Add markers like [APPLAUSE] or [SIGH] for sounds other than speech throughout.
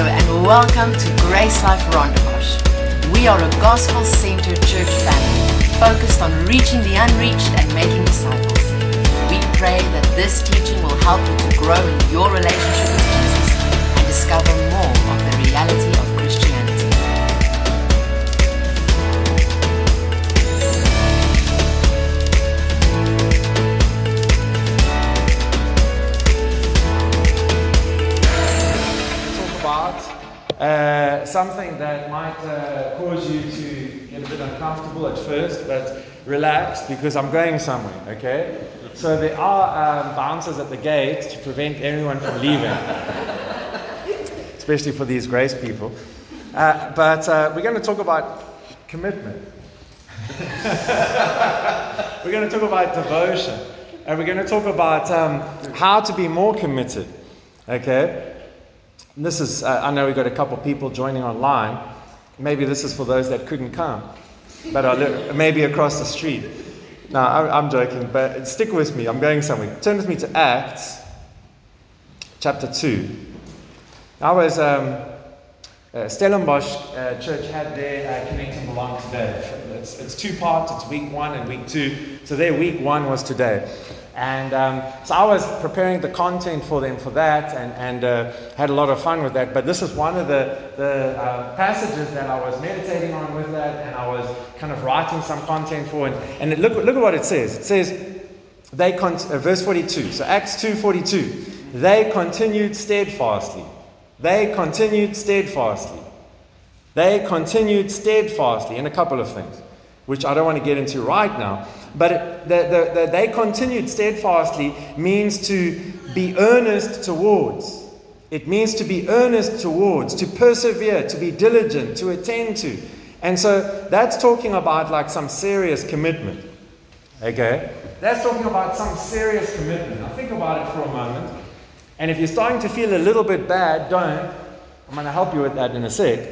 and welcome to Grace Life Rondebosch. We are a gospel centered church family focused on reaching the unreached and making disciples. We pray that this teaching will help you to grow in your relationship with Jesus and discover more of the reality uh, something that might uh, cause you to get a bit uncomfortable at first, but relax because I'm going somewhere, okay? So there are um, bouncers at the gate to prevent anyone from leaving, [LAUGHS] especially for these grace people. Uh, but uh, we're going to talk about commitment. [LAUGHS] we're going to talk about devotion. And we're going to talk about um, how to be more committed. Okay? And This is, uh, I know we've got a couple people joining online. Maybe this is for those that couldn't come, but are maybe across the street. No, I'm joking, but stick with me. I'm going somewhere. Turn with me to Acts chapter 2. I was, um, uh, Stellenbosch uh, Church had their uh, Connect Belong today. It's, it's two parts, it's week one and week two. So their week one was today. And um, so I was preparing the content for them for that and, and uh, had a lot of fun with that. But this is one of the, the uh, passages that I was meditating on with that and I was kind of writing some content for. And, and it, look, look at what it says. It says, they con- uh, verse 42. So Acts 2.42. They continued steadfastly. They continued steadfastly. They continued steadfastly in a couple of things, which I don't want to get into right now. But the, the, the, they continued steadfastly means to be earnest towards. It means to be earnest towards, to persevere, to be diligent, to attend to. And so that's talking about like some serious commitment. Okay? That's talking about some serious commitment. Now think about it for a moment. And if you're starting to feel a little bit bad, don't. I'm going to help you with that in a sec.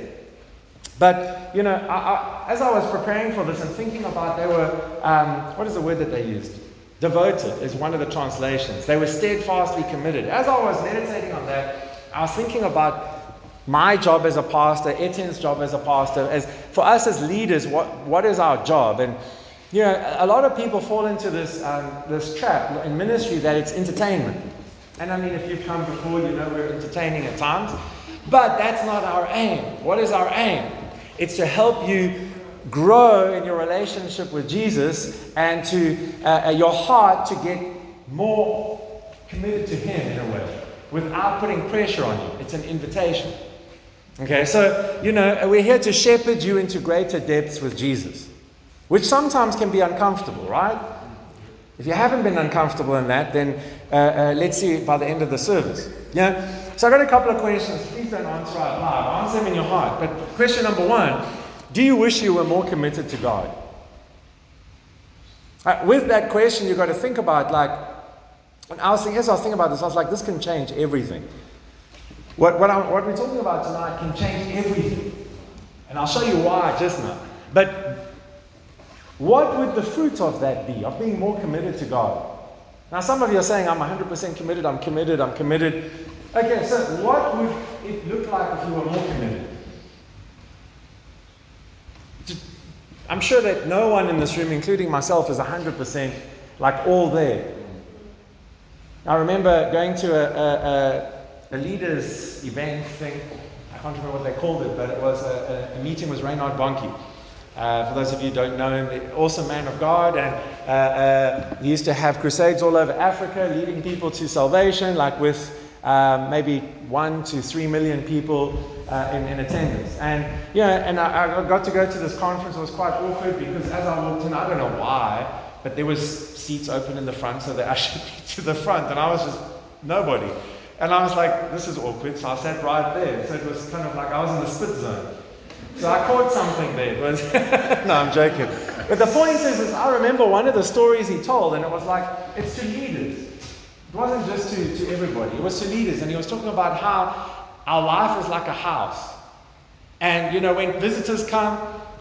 But, you know, I, I, as I was preparing for this and thinking about, they were, um, what is the word that they used? Devoted is one of the translations. They were steadfastly committed. As I was meditating on that, I was thinking about my job as a pastor, Etienne's job as a pastor, as for us as leaders, what, what is our job? And you know, a lot of people fall into this um, this trap in ministry that it's entertainment. And I mean, if you've come before, you know we're entertaining at times, but that's not our aim. What is our aim? It's to help you grow in your relationship with Jesus and to uh, uh, your heart to get more committed to Him in a way, without putting pressure on you. It's an invitation. Okay, so, you know, we're here to shepherd you into greater depths with Jesus, which sometimes can be uncomfortable, right? If you haven't been uncomfortable in that, then uh, uh, let's see by the end of the service. Yeah? So I got a couple of questions. Please don't answer out loud. Answer them in your heart. But question number one Do you wish you were more committed to God? Uh, with that question, you've got to think about, like, and I was thinking, as I was thinking about this, I was like, this can change everything. What, what, what we're talking about tonight can change everything. And I'll show you why just now. But what would the fruit of that be, of being more committed to God? Now, some of you are saying, I'm 100% committed, I'm committed, I'm committed. Okay, so what would it look like if you were more committed? I'm sure that no one in this room, including myself, is 100% like all there. I remember going to a, a, a, a leaders' event thing. I can't remember what they called it, but it was a, a meeting with Reinhard Bonnke. Uh, for those of you who don't know him, awesome man of God, and uh, uh, he used to have crusades all over Africa, leading people to salvation, like with um, maybe one to three million people uh, in, in, attendance. And yeah, and I, I, got to go to this conference. It was quite awkward because as I walked in, I don't know why, but there was seats open in the front, so they [LAUGHS] ushered me to the front, and I was just nobody. And I was like, this is awkward, so I sat right there. So it was kind of like I was in the spit zone. So I caught something there. Was [LAUGHS] no, I'm joking. But the point is, is, I remember one of the stories he told, and it was like, it's to leaders. It wasn't just to, to everybody, it was to leaders. And he was talking about how our life is like a house. And, you know, when visitors come,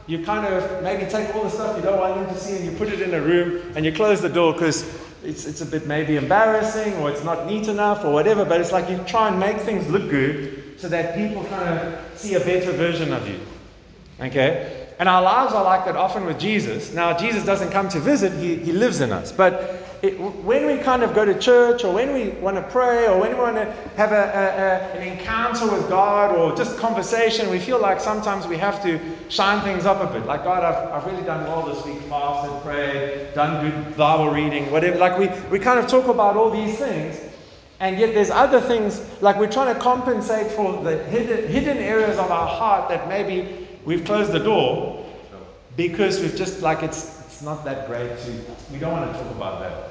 you kind of maybe take all the stuff you don't want them to see and you put it in a room and you close the door because it's, it's a bit maybe embarrassing or it's not neat enough or whatever. But it's like you try and make things look good so that people kind of see a better version of you. Okay? And our lives are like that often with Jesus. Now, Jesus doesn't come to visit, he, he lives in us. But it, when we kind of go to church or when we want to pray or when we want to have a, a, a, an encounter with God or just conversation, we feel like sometimes we have to shine things up a bit. Like, God, I've, I've really done well this week, fasted, prayed, done good Bible reading, whatever. Like, we, we kind of talk about all these things. And yet, there's other things, like we're trying to compensate for the hidden, hidden areas of our heart that maybe we've closed the door because we've just, like, it's, it's not that great to, we don't want to talk about that.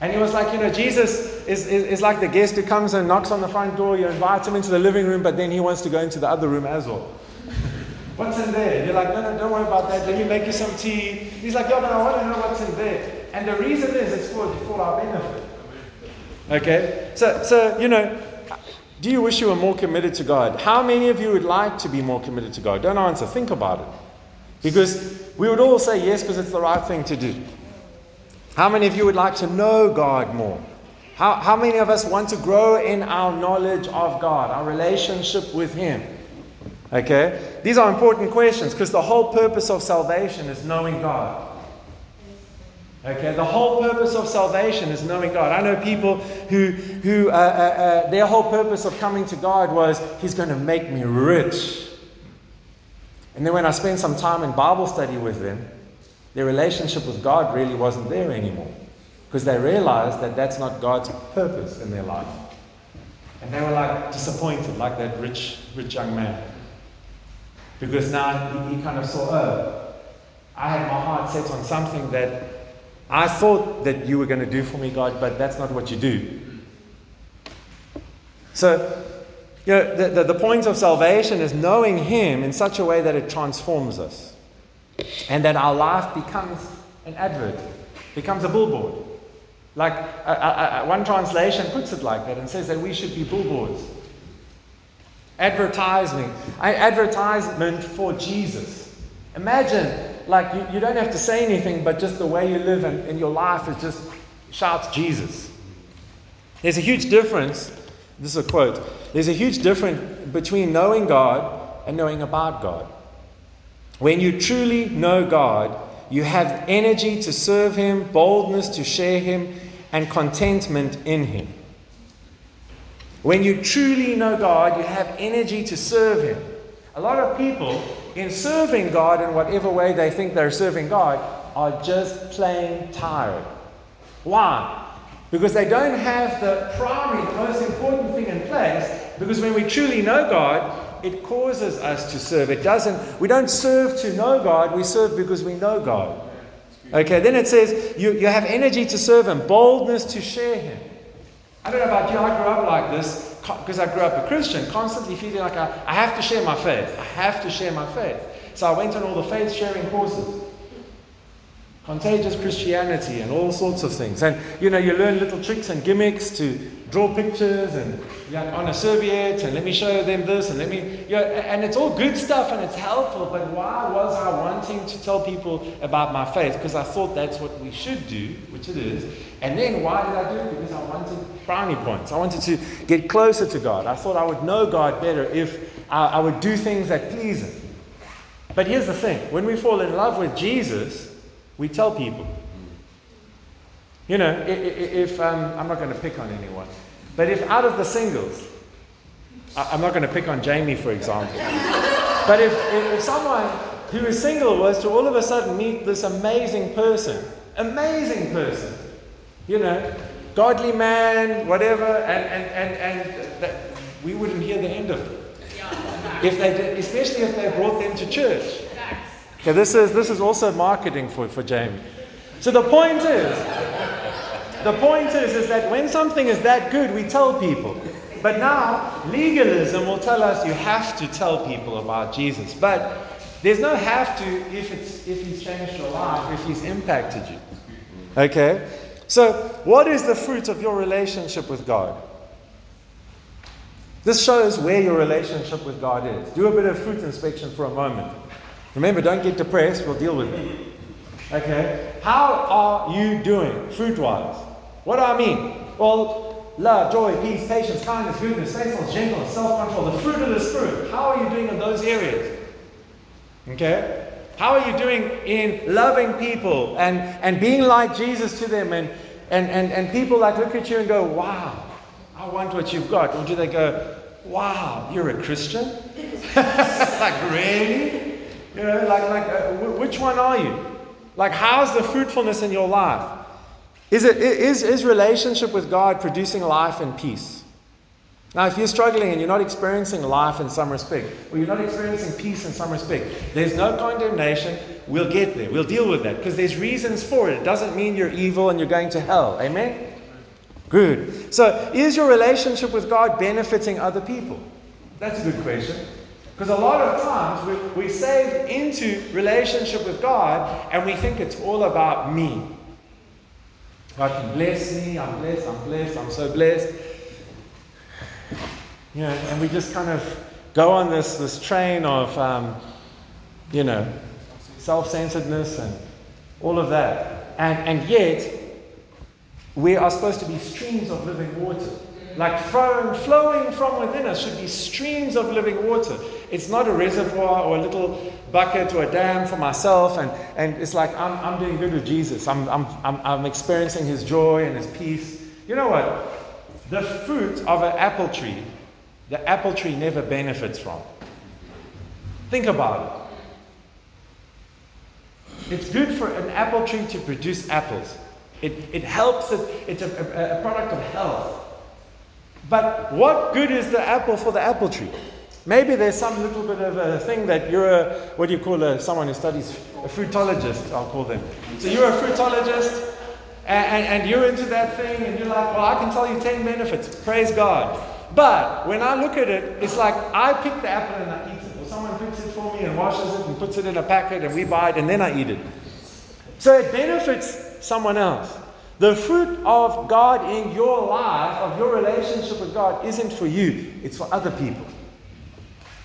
And he was like, you know, Jesus is, is, is, like the guest who comes and knocks on the front door. You invite him into the living room, but then he wants to go into the other room as well. [LAUGHS] what's in there? You're like, no, no, don't worry about that. Let me make you some tea. He's like, yeah, but I want to know what's in there. And the reason is it's for, for our benefit. Okay? So, so, you know, do you wish you were more committed to God? How many of you would like to be more committed to God? Don't answer. Think about it. Because we would all say yes because it's the right thing to do. How many of you would like to know God more? How, how many of us want to grow in our knowledge of God, our relationship with Him? Okay? These are important questions because the whole purpose of salvation is knowing God. Okay, the whole purpose of salvation is knowing God. I know people who, who uh, uh, uh, their whole purpose of coming to God was, He's going to make me rich. And then when I spent some time in Bible study with them, their relationship with God really wasn't there anymore because they realized that that's not God's purpose in their life. And they were like disappointed, like that rich, rich young man. Because now he, he kind of saw, oh, I had my heart set on something that I thought that you were going to do for me, God, but that's not what you do. So, you know, the, the, the point of salvation is knowing Him in such a way that it transforms us and that our life becomes an advert, becomes a billboard. Like uh, uh, one translation puts it like that and says that we should be billboards. Advertising, advertisement for Jesus. Imagine, like, you, you don't have to say anything, but just the way you live and, and your life is just shouts Jesus. There's a huge difference. This is a quote. There's a huge difference between knowing God and knowing about God. When you truly know God, you have energy to serve Him, boldness to share Him, and contentment in Him. When you truly know God, you have energy to serve Him. A lot of people, in serving God in whatever way they think they're serving God, are just plain tired. Why? Because they don't have the primary, most important thing in place. Because when we truly know God, it causes us to serve. It doesn't, we don't serve to know God, we serve because we know God. Okay, then it says you, you have energy to serve Him, boldness to share Him. I don't know about you, I grew up like this because I grew up a Christian, constantly feeling like I, I have to share my faith. I have to share my faith. So I went on all the faith sharing courses contagious Christianity and all sorts of things. And you know, you learn little tricks and gimmicks to draw pictures and yeah, on a serviette and let me show them this and let me yeah, and it's all good stuff and it's helpful. But why was I wanting to tell people about my faith? Because I thought that's what we should do, which it is. And then why did I do it? Because I wanted brownie points. I wanted to get closer to God. I thought I would know God better if I, I would do things that please Him. But here's the thing: when we fall in love with Jesus we tell people. You know, if, if um, I'm not going to pick on anyone, but if out of the singles, I'm not going to pick on Jamie, for example, but if, if someone who is single was to all of a sudden meet this amazing person, amazing person, you know, godly man, whatever, and, and, and, and that, we wouldn't hear the end of it. If they did, especially if they brought them to church. Okay, this is, this is also marketing for, for Jamie. So the point is, the point is, is that when something is that good, we tell people. But now, legalism will tell us you have to tell people about Jesus. But there's no have to if, it's, if he's changed your life, if he's impacted you. Okay? So, what is the fruit of your relationship with God? This shows where your relationship with God is. Do a bit of fruit inspection for a moment. Remember, don't get depressed, we'll deal with it. Okay? How are you doing fruit wise? What do I mean? Well, love, joy, peace, patience, kindness, goodness, faithfulness, gentleness, self control, the fruit of the Spirit. How are you doing in those areas? Okay? How are you doing in loving people and, and being like Jesus to them and, and, and, and people like look at you and go, wow, I want what you've got? Or do they go, wow, you're a Christian? [LAUGHS] like, really? You know, like, like uh, which one are you? Like, how's the fruitfulness in your life? Is, it, is, is relationship with God producing life and peace? Now, if you're struggling and you're not experiencing life in some respect, or you're not experiencing peace in some respect, there's no condemnation. We'll get there. We'll deal with that because there's reasons for it. It doesn't mean you're evil and you're going to hell. Amen? Good. So, is your relationship with God benefiting other people? That's a good question. Because a lot of times we, we save into relationship with God and we think it's all about me. God can bless me, I'm blessed, I'm blessed, I'm so blessed. You know, and we just kind of go on this, this train of, um, you know, self centeredness and all of that. And, and yet, we are supposed to be streams of living water. Like flowing, flowing from within us should be streams of living water. It's not a reservoir or a little bucket or a dam for myself. And, and it's like I'm, I'm doing good with Jesus. I'm, I'm, I'm, I'm experiencing his joy and his peace. You know what? The fruit of an apple tree, the apple tree never benefits from. Think about it. It's good for an apple tree to produce apples. It, it helps, it, it's a, a, a product of health. But what good is the apple for the apple tree? Maybe there's some little bit of a thing that you're a, what do you call a, someone who studies, a fruitologist, I'll call them. So you're a fruitologist and, and, and, you're into that thing and you're like, well, I can tell you 10 benefits. Praise God. But when I look at it, it's like I pick the apple and I eat it. Or someone picks it for me and washes it and puts it in a packet and we buy it and then I eat it. So it benefits someone else. The fruit of God in your life, of your relationship with God, isn't for you, it's for other people.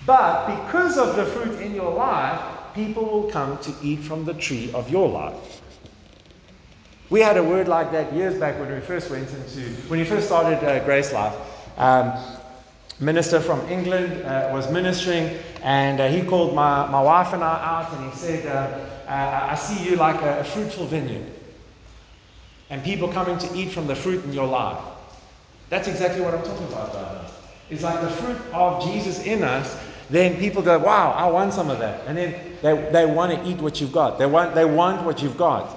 But because of the fruit in your life, people will come to eat from the tree of your life. We had a word like that years back when we first went into, when we first started uh, Grace Life. Um, minister from England uh, was ministering, and uh, he called my, my wife and I out, and he said, uh, uh, I see you like a, a fruitful vineyard and people coming to eat from the fruit in your life. That's exactly what I'm talking about. It's like the fruit of Jesus in us. Then people go, wow, I want some of that. And then they, they want to eat what you've got. They want, they want what you've got.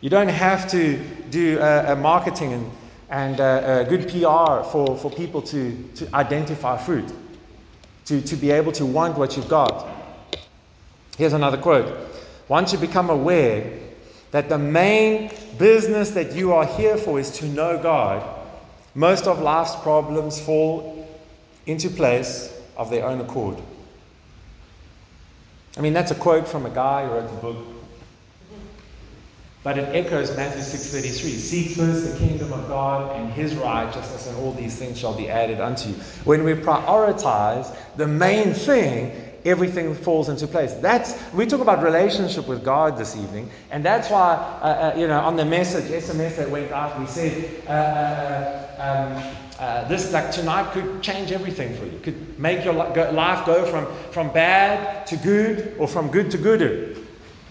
You don't have to do marketing and, and good PR for, for people to, to identify fruit, to, to be able to want what you've got. Here's another quote Once you become aware that the main business that you are here for is to know God, most of life's problems fall into place of their own accord. I mean, that's a quote from a guy who wrote the book. But it echoes Matthew 6:33. Seek first the kingdom of God and his righteousness, and all these things shall be added unto you. When we prioritize the main thing, everything falls into place. That's we talk about relationship with God this evening, and that's why uh, uh, you know on the message SMS that went out, we said uh, uh um, uh, this like tonight could change everything for you. Could make your life go from from bad to good or from good to gooder.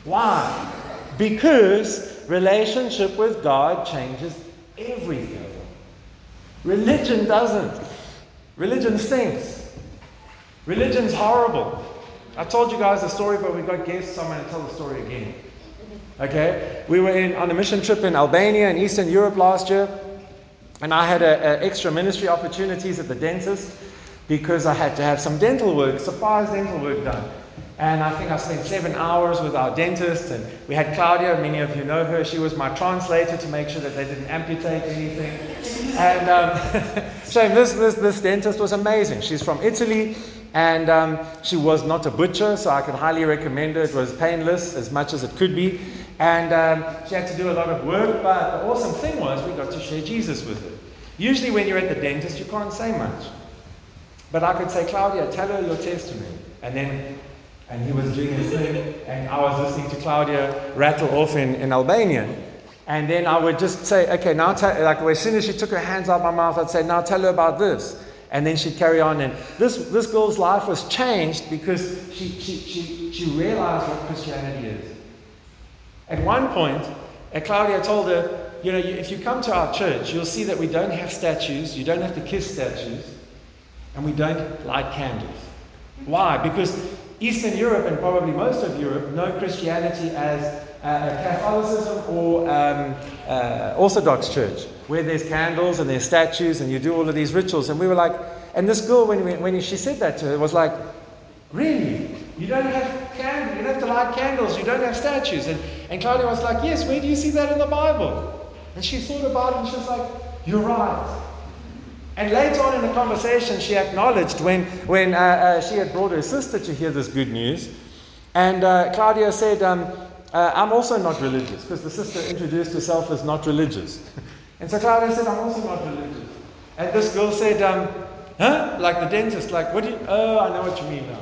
Why? Because relationship with God changes everything. Religion doesn't. Religion stinks. Religion's horrible. I told you guys the story, but we got guests, so I'm going to tell the story again. Okay? We were in, on a mission trip in Albania and Eastern Europe last year, and I had a, a extra ministry opportunities at the dentist because I had to have some dental work, surprise dental work done. And I think I spent seven hours with our dentist, and we had Claudia. Many of you know her. She was my translator to make sure that they didn't amputate anything. And um, [LAUGHS] so this, this, this dentist was amazing. She's from Italy. And um, she was not a butcher, so I can highly recommend her. It was painless as much as it could be. And um, she had to do a lot of work, but the awesome thing was we got to share Jesus with her. Usually, when you're at the dentist, you can't say much. But I could say, Claudia, tell her your testimony. And then, and he was doing his thing, and I was listening to Claudia rattle off in, in Albanian. And then I would just say, okay, now, tell, like as soon as she took her hands out my mouth, I'd say, now tell her about this. And then she'd carry on. And this, this girl's life was changed because she, she, she, she realized what Christianity is. At one point, uh, Claudia told her, you know, if you come to our church, you'll see that we don't have statues, you don't have to kiss statues, and we don't light candles. Why? Because Eastern Europe and probably most of Europe know Christianity as uh, Catholicism or um, uh, Orthodox Church, where there's candles and there's statues and you do all of these rituals. And we were like, and this girl, when, we, when she said that to her, was like, Really? You don't have you don't have to light candles, you don't have statues. And, and Claudia was like, Yes, where do you see that in the Bible? And she thought about it and she was like, You're right. And later on in the conversation, she acknowledged when, when uh, uh, she had brought her sister to hear this good news. And uh, Claudia said, um, uh, I'm also not religious, because the sister introduced herself as not religious. [LAUGHS] and so Claudia said, I'm also not religious. And this girl said, um, Huh? Like the dentist, like, what do you, oh, I know what you mean now.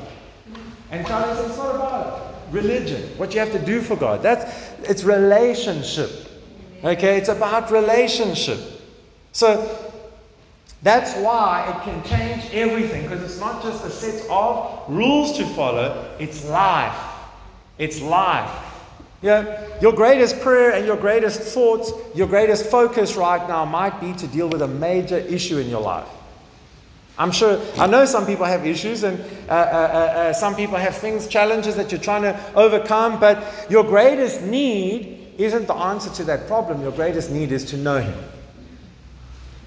And Claudia said, It's not about religion, what you have to do for God. That's, it's relationship. Okay? It's about relationship. So, that's why it can change everything because it's not just a set of rules to follow, it's life. It's life. Yeah, your greatest prayer and your greatest thoughts, your greatest focus right now might be to deal with a major issue in your life. I'm sure, I know some people have issues and uh, uh, uh, uh some people have things, challenges that you're trying to overcome, but your greatest need isn't the answer to that problem. Your greatest need is to know Him.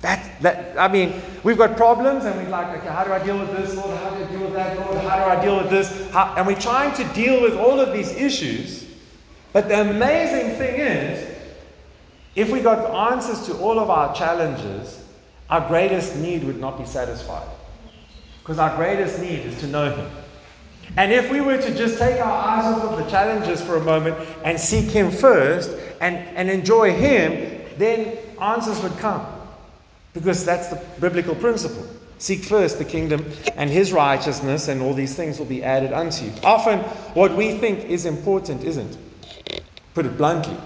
That, that, I mean, we've got problems and we're like, okay, how do I deal with this, Lord? How do I deal with that, Lord? How do I deal with this? How, and we're trying to deal with all of these issues. But the amazing thing is, if we got answers to all of our challenges, our greatest need would not be satisfied. Because our greatest need is to know Him. And if we were to just take our eyes off of the challenges for a moment and seek Him first and, and enjoy Him, then answers would come. Because that's the biblical principle. Seek first the kingdom and his righteousness, and all these things will be added unto you. Often, what we think is important isn't. Put it bluntly.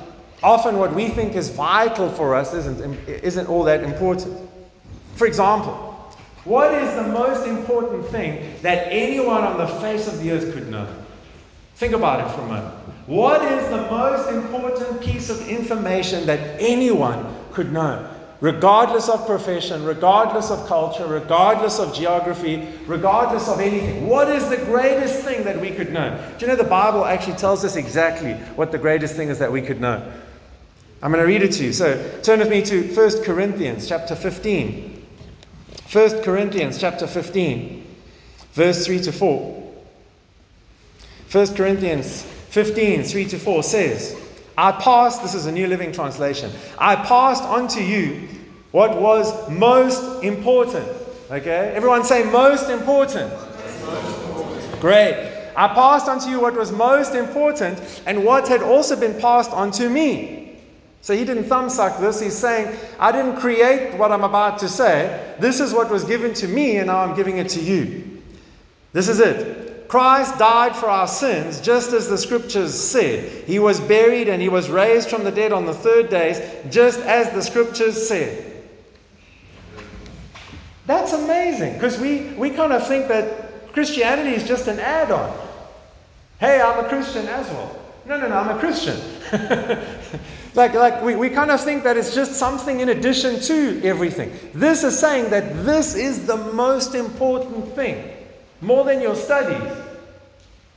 Often, what we think is vital for us isn't, isn't all that important. For example, what is the most important thing that anyone on the face of the earth could know? Think about it for a moment. What is the most important piece of information that anyone could know? regardless of profession, regardless of culture, regardless of geography, regardless of anything. What is the greatest thing that we could know? Do you know the Bible actually tells us exactly what the greatest thing is that we could know? I'm going to read it to you. So turn with me to 1 Corinthians chapter 15. 1 Corinthians chapter 15, verse 3 to 4. 1 Corinthians 15, 3 to 4 says, I passed, this is a New Living Translation, I passed on to you what was most important. Okay? Everyone say most important. Great. I passed on to you what was most important and what had also been passed on to me. So he didn't thumbsuck this. He's saying, I didn't create what I'm about to say. This is what was given to me, and now I'm giving it to you. This is it. Christ died for our sins, just as the scriptures said. He was buried and he was raised from the dead on the third day, just as the scriptures said. That's amazing because we, we kind of think that Christianity is just an add on. Hey, I'm a Christian as well. No, no, no, I'm a Christian. [LAUGHS] like like we, we kind of think that it's just something in addition to everything. This is saying that this is the most important thing more than your studies,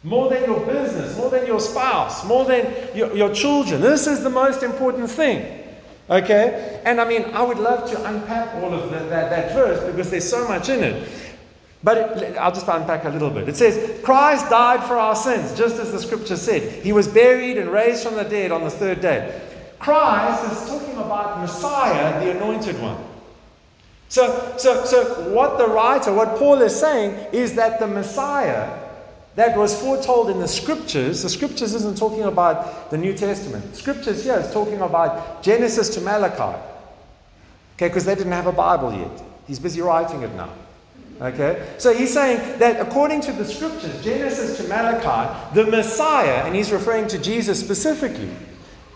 more than your business, more than your spouse, more than your, your children. This is the most important thing. Okay? And I mean, I would love to unpack all of that, that, that verse because there's so much in it. But it, I'll just unpack a little bit. It says, Christ died for our sins, just as the scripture said. He was buried and raised from the dead on the third day. Christ is talking about Messiah, the anointed one. So, so, so what the writer, what Paul is saying, is that the Messiah that was foretold in the scriptures, the scriptures isn't talking about the New Testament. Scriptures here is talking about Genesis to Malachi. Okay, because they didn't have a Bible yet. He's busy writing it now. Okay? So he's saying that according to the scriptures, Genesis to Malachi, the Messiah, and he's referring to Jesus specifically,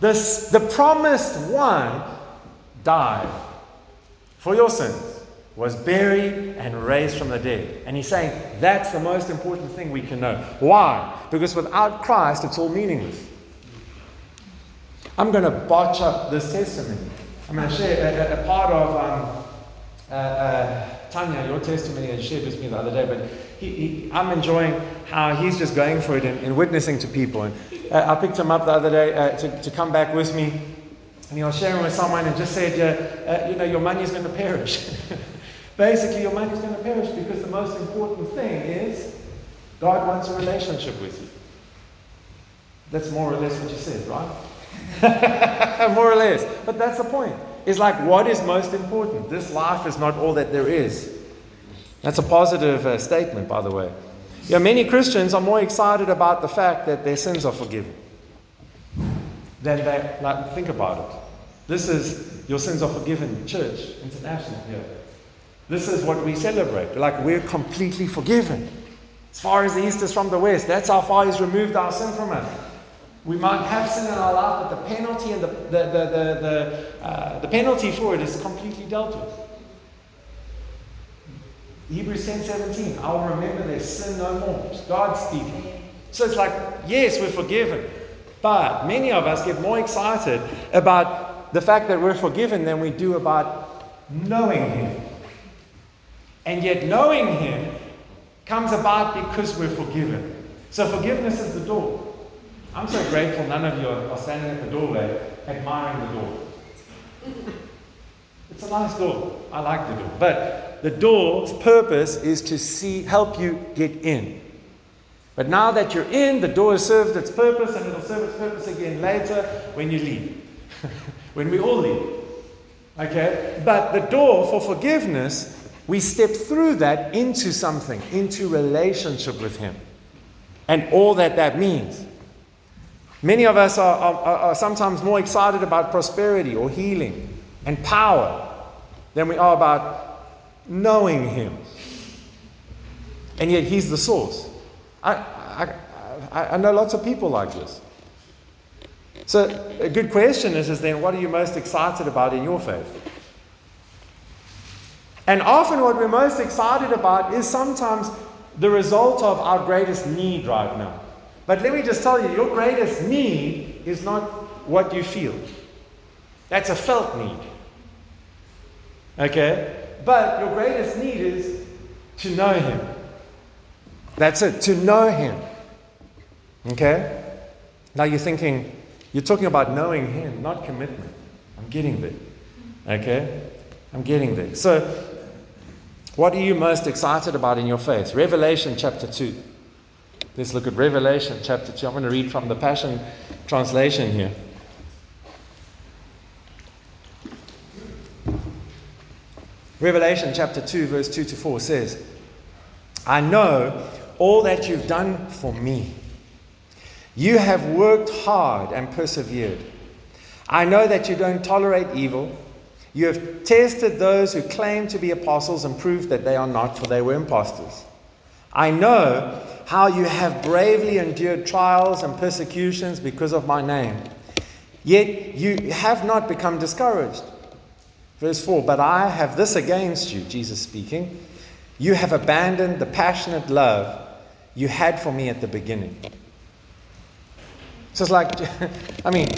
This, the promised one died for your sins, was buried and raised from the dead. And he's saying that's the most important thing we can know. Why? Because without Christ, it's all meaningless. I'm going to botch up this testimony. I'm going to share a, a, a part of um, uh, uh, Tanya, your testimony, and shared with me the other day. But he, he, I'm enjoying how he's just going for it and, witnessing to people. And uh, I picked him up the other day uh, to, to come back with me. And he was sharing with someone and just said, uh, uh, you know, your money's going to perish. [LAUGHS] Basically, your money's going to perish because the most important thing is God wants a relationship with you. That's more or less what you said, right? [LAUGHS] more or less. But that's the point. It's like, what is most important? This life is not all that there is. That's a positive uh, statement, by the way. Yeah, many Christians are more excited about the fact that their sins are forgiven than they like, think about it. This is your sins are forgiven, church, international here. This is what we celebrate. Like we're completely forgiven. As far as the east is from the west, that's how far He's removed our sin from us. We might have sin in our life, but the penalty and the, the, the, the, uh, the penalty for it is completely dealt with. Hebrews 10 17, I will remember their sin no more. It's God speaking. So it's like, yes, we're forgiven. But many of us get more excited about the fact that we're forgiven than we do about knowing Him. And yet, knowing Him comes about because we're forgiven. So, forgiveness is the door. I'm so grateful none of you are standing at the doorway admiring the door. It's a nice door. I like the door. But the door's purpose is to see, help you get in. But now that you're in, the door has served its purpose and it'll serve its purpose again later when you leave. [LAUGHS] when we all leave. Okay? But the door for forgiveness, we step through that into something, into relationship with Him. And all that that means. Many of us are, are, are sometimes more excited about prosperity or healing and power than we are about knowing Him. And yet, He's the source. I, I, I, know lots of people like this. So, a good question is, is then, what are you most excited about in your faith? And often, what we're most excited about is sometimes the result of our greatest need right now. But let me just tell you, your greatest need is not what you feel. That's a felt need. Okay? But your greatest need is to know Him. That's it, to know Him. Okay? Now you're thinking, you're talking about knowing Him, not commitment. I'm getting there. Okay? I'm getting there. So, what are you most excited about in your faith? Revelation chapter 2. Let's look at Revelation chapter 2. I'm going to read from the Passion Translation here. Revelation chapter 2, verse 2 to 4 says, I know all that you've done for me. You have worked hard and persevered. I know that you don't tolerate evil. You have tested those who claim to be apostles and proved that they are not, for they were impostors. I know how you have bravely endured trials and persecutions because of my name. Yet you have not become discouraged. Verse 4 But I have this against you, Jesus speaking. You have abandoned the passionate love you had for me at the beginning. So it's like, [LAUGHS] I mean,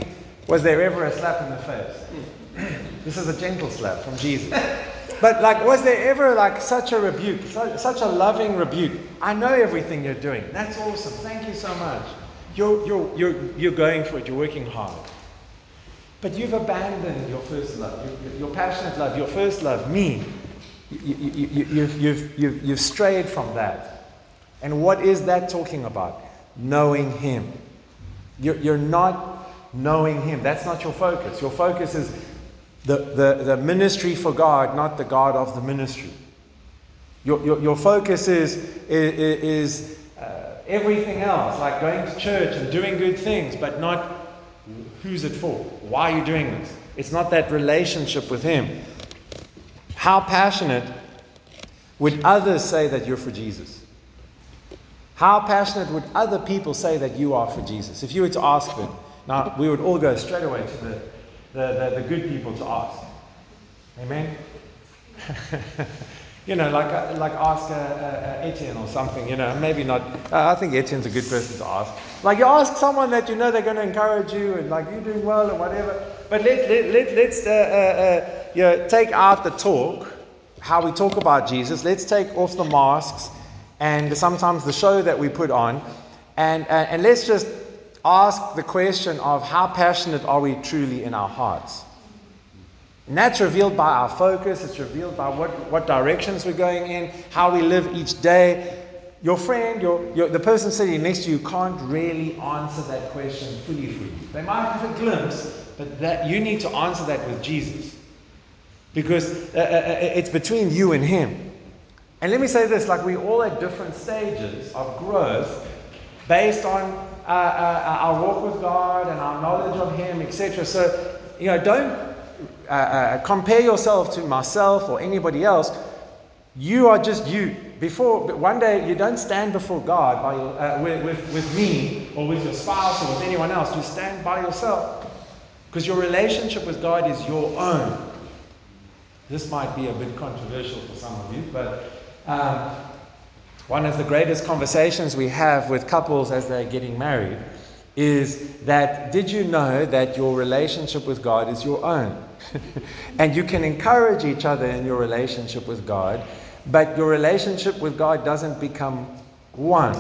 was there ever a slap in the face? [CLEARS THROAT] this is a gentle slap from Jesus. [LAUGHS] But like, was there ever like such a rebuke, such a loving rebuke? I know everything you're doing. That's awesome. Thank you so much. You're, you're, you're, you're going for it. You're working hard. But you've abandoned your first love, your, your passionate love, your first love, me. You, you, you, you've, you've, you've, you've strayed from that. And what is that talking about? Knowing Him. You're, you're not knowing Him. That's not your focus. Your focus is the, the, the ministry for God, not the God of the ministry. Your, your, your focus is, is, is uh, everything else, like going to church and doing good things, but not who's it for? Why are you doing this? It's not that relationship with Him. How passionate would others say that you're for Jesus? How passionate would other people say that you are for Jesus? If you were to ask them, Now, we would all go straight away to the, the, the, the good people to ask. Amen? [LAUGHS] you know, like, uh, like ask uh, uh, Etienne or something, you know, maybe not. Uh, I think Etienne's a good person to ask. Like you ask someone that you know they're going to encourage you and like you're doing well or whatever. But let, let, let, let's uh, uh, you know, take out the talk, how we talk about Jesus. Let's take off the masks and sometimes the show that we put on. And, and let's just ask the question of how passionate are we truly in our hearts? And that's revealed by our focus, it's revealed by what, what directions we're going in, how we live each day. Your friend, your, your, the person sitting next to you can't really answer that question fully for you. They might have a glimpse, but that, you need to answer that with Jesus. Because uh, uh, uh it's between you and Him. And let me say this like we're all at different stages of growth based on uh, uh, our walk with God and our knowledge of Him, etc. So, you know, don't uh, uh, compare yourself to myself or anybody else. You are just you. Before one day, you don't stand before God by, uh, with, with, with me or with your spouse or with anyone else. You stand by yourself because your relationship with God is your own. This might be a bit controversial for some of you, but um, one of the greatest conversations we have with couples as they're getting married is that did you know that your relationship with God is your own? [LAUGHS] and you can encourage each other in your relationship with God, but your relationship with God doesn't become one.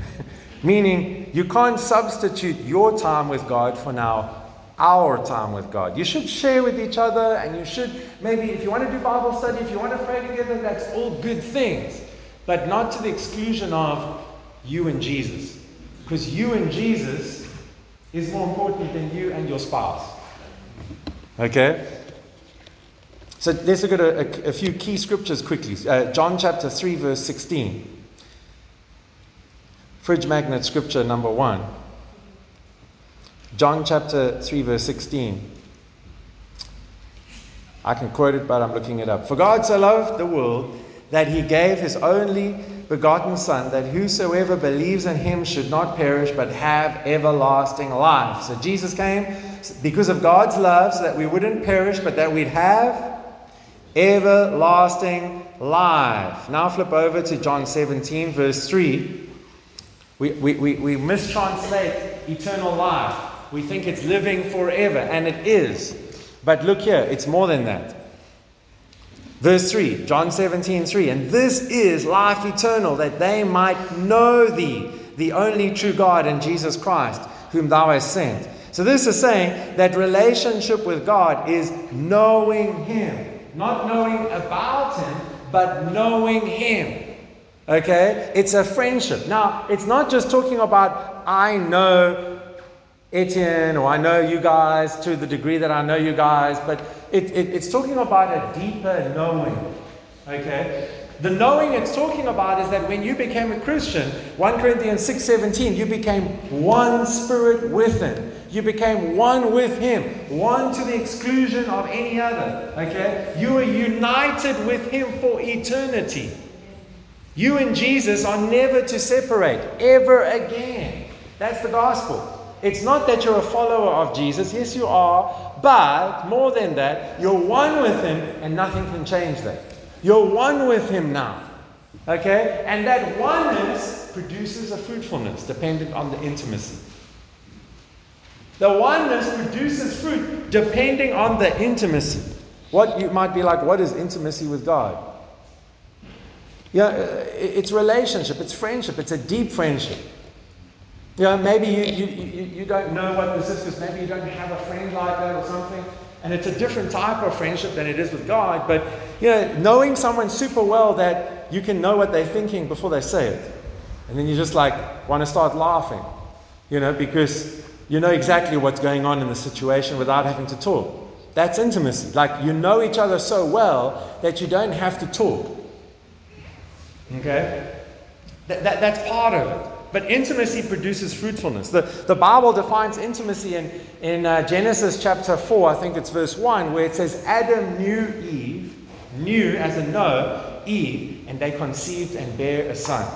[LAUGHS] Meaning, you can't substitute your time with God for now our time with God. You should share with each other, and you should maybe, if you want to do Bible study, if you want to pray together, that's all good things, but not to the exclusion of you and Jesus. Because you and Jesus is more important than you and your spouse. Okay? So let's look at a, a, a few key scriptures quickly. Uh, John chapter 3, verse 16. Fridge magnet scripture number one. John chapter 3, verse 16. I can quote it, but I'm looking it up. For God so loved the world that he gave his only begotten Son, that whosoever believes in him should not perish but have everlasting life. So Jesus came because of God's love, so that we wouldn't perish, but that we'd have everlasting life. Now flip over to John 17, verse 3. We, we, we, we mistranslate eternal life. We think it's living forever, and it is. But look here, it's more than that. Verse 3, John 17, 3. And this is life eternal, that they might know thee, the only true God, and Jesus Christ, whom thou hast sent. So this is saying that relationship with God is knowing Him. Not knowing about Him, but knowing Him. Okay? It's a friendship. Now, it's not just talking about I know Etienne or I know you guys to the degree that I know you guys, but it, it, it's talking about a deeper knowing. Okay? The knowing it's talking about is that when you became a Christian, 1 Corinthians 6:17, you became one spirit with him. You became one with him, one to the exclusion of any other. Okay? You are united with him for eternity. You and Jesus are never to separate ever again. That's the gospel. It's not that you're a follower of Jesus. Yes, you are. But more than that, you're one with Him and nothing can change that. You're one with Him now. Okay? And that oneness produces a fruitfulness dependent on the intimacy. The oneness produces fruit depending on the intimacy. What you might be like, what is intimacy with God? Yeah, uh, it's relationship, it's friendship, it's a deep friendship. You know, maybe you, you, you, you don't know what this is because maybe you don't have a friend like that or something. And it's a different type of friendship than it is with God. But, you know, knowing someone super well that you can know what they're thinking before they say it. And then you just like want to start laughing, you know, because you know exactly what's going on in the situation without having to talk. That's intimacy. Like you know each other so well that you don't have to talk. Okay? That, that, that's part of it. But intimacy produces fruitfulness. The, the Bible defines intimacy in, in uh, Genesis chapter 4, I think it's verse 1, where it says, Adam knew Eve, knew as a know, Eve, and they conceived and bare a son.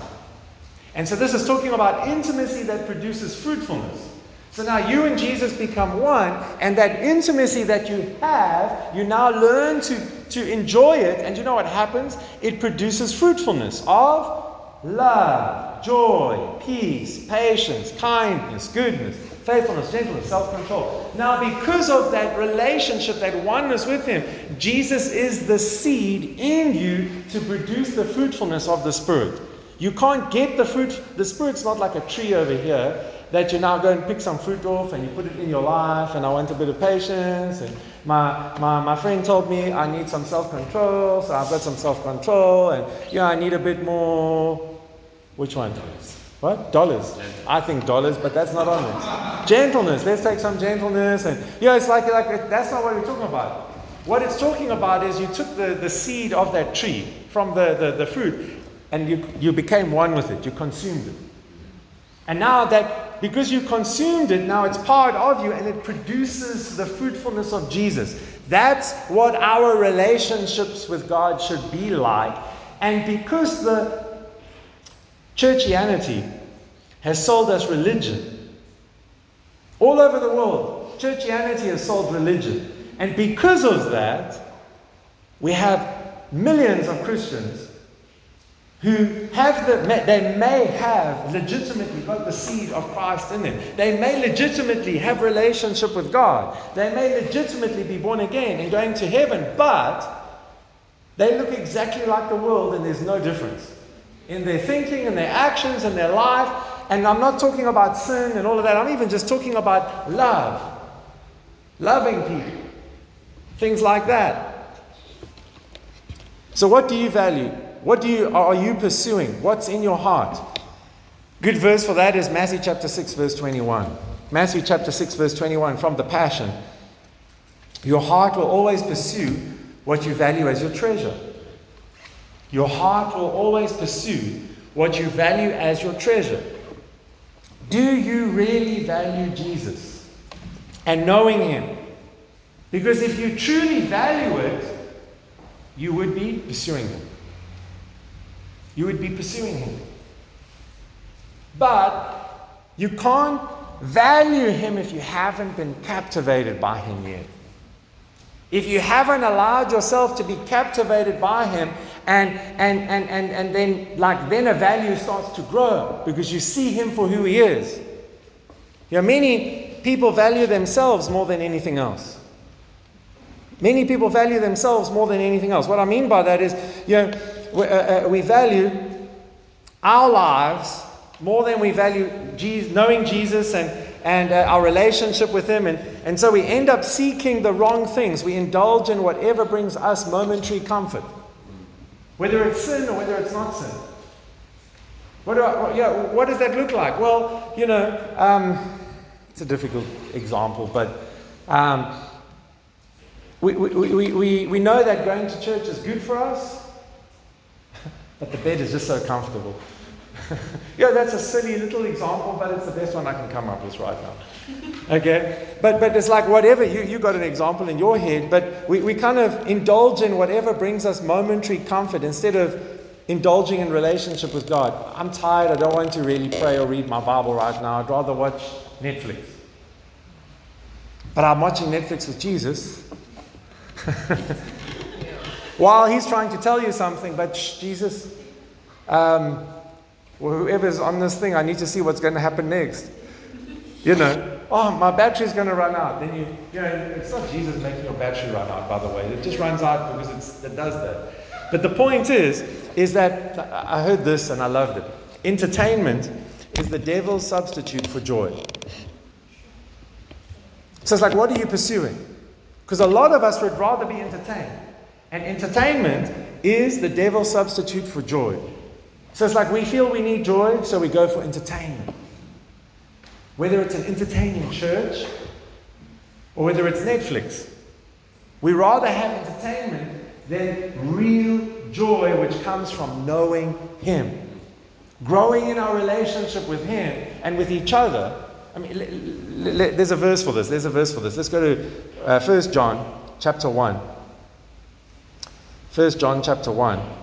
And so this is talking about intimacy that produces fruitfulness. So now you and Jesus become one, and that intimacy that you have, you now learn to, to enjoy it. And you know what happens? It produces fruitfulness of love, joy, peace, patience, kindness, goodness, faithfulness, gentleness, self control. Now, because of that relationship, that oneness with Him, Jesus is the seed in you to produce the fruitfulness of the Spirit. You can't get the fruit, the Spirit's not like a tree over here that you now go and pick some fruit off and you put it in your life, and I want a bit of patience. And my, my, my friend told me I need some self control, so I've got some self control, and yeah, I need a bit more. Which one? Dollars. What? Dollars. I think dollars, but that's not on this. Gentleness. Let's take some gentleness. And yeah, it's like, like that's not what we're talking about. What it's talking about is you took the, the seed of that tree from the, the, the fruit and you, you became one with it. You consumed it. And now that, because you consumed it, now it's part of you and it produces the fruitfulness of Jesus. That's what our relationships with God should be like. And because the Churchianity has sold us religion. All over the world, churchianity has sold religion. And because of that, we have millions of Christians who have the, they may have legitimately got the seed of Christ in them. They may legitimately have relationship with God. They may legitimately be born again and going to heaven, but they look exactly like the world and there's no difference in their thinking and their actions and their life. And I'm not talking about sin and all of that. I'm even just talking about love, loving people, things like that. So, what do you value? What do you are you pursuing? What's in your heart? Good verse for that is Matthew chapter 6, verse 21. Matthew chapter 6, verse 21 from the Passion. Your heart will always pursue what you value as your treasure. Your heart will always pursue what you value as your treasure. Do you really value Jesus and knowing Him? Because if you truly value it, you would be pursuing Him. You would be pursuing Him. But you can't value Him if you haven't been captivated by Him yet. If you haven't allowed yourself to be captivated by Him, and, and, and, and, and then, like, then a value starts to grow because you see Him for who He is. You know, many people value themselves more than anything else. Many people value themselves more than anything else. What I mean by that is, you know, we, uh, uh, we value our lives more than we value Jesus, knowing Jesus and, and uh, our relationship with Him. And, and so we end up seeking the wrong things. We indulge in whatever brings us momentary comfort, whether it's sin or whether it's not sin. What, do I, yeah, what does that look like? Well, you know, um, it's a difficult example, but um, we, we, we, we know that going to church is good for us, [LAUGHS] but the bed is just so comfortable. [LAUGHS] yeah, that's a silly little example, but it's the best one I can come up with right now. [LAUGHS] Okay? But, but it's like whatever, you, you got an example in your head, but we, we kind of indulge in whatever brings us momentary comfort instead of indulging in relationship with God. I'm tired, I don't want to really pray or read my Bible right now. I'd rather watch Netflix. But I'm watching Netflix with Jesus. [LAUGHS] While he's trying to tell you something, but shh, Jesus, um, or whoever's on this thing, I need to see what's going to happen next. You know, oh, my battery's going to run out. Then you, you know, it's not Jesus making your battery run out, by the way. It just runs out because it does that. But the point is, is that I heard this and I loved it. Entertainment is the devil's substitute for joy. So it's like, what are you pursuing? Because a lot of us would rather be entertained. And entertainment is the devil's substitute for joy. So it's like we feel we need joy, so we go for entertainment. Whether it's an entertaining church or whether it's Netflix, we rather have entertainment than real joy which comes from knowing Him. Growing in our relationship with Him and with each other. I mean, there's a verse for this. There's a verse for this. Let's go to uh, 1 John chapter 1. 1 John chapter 1.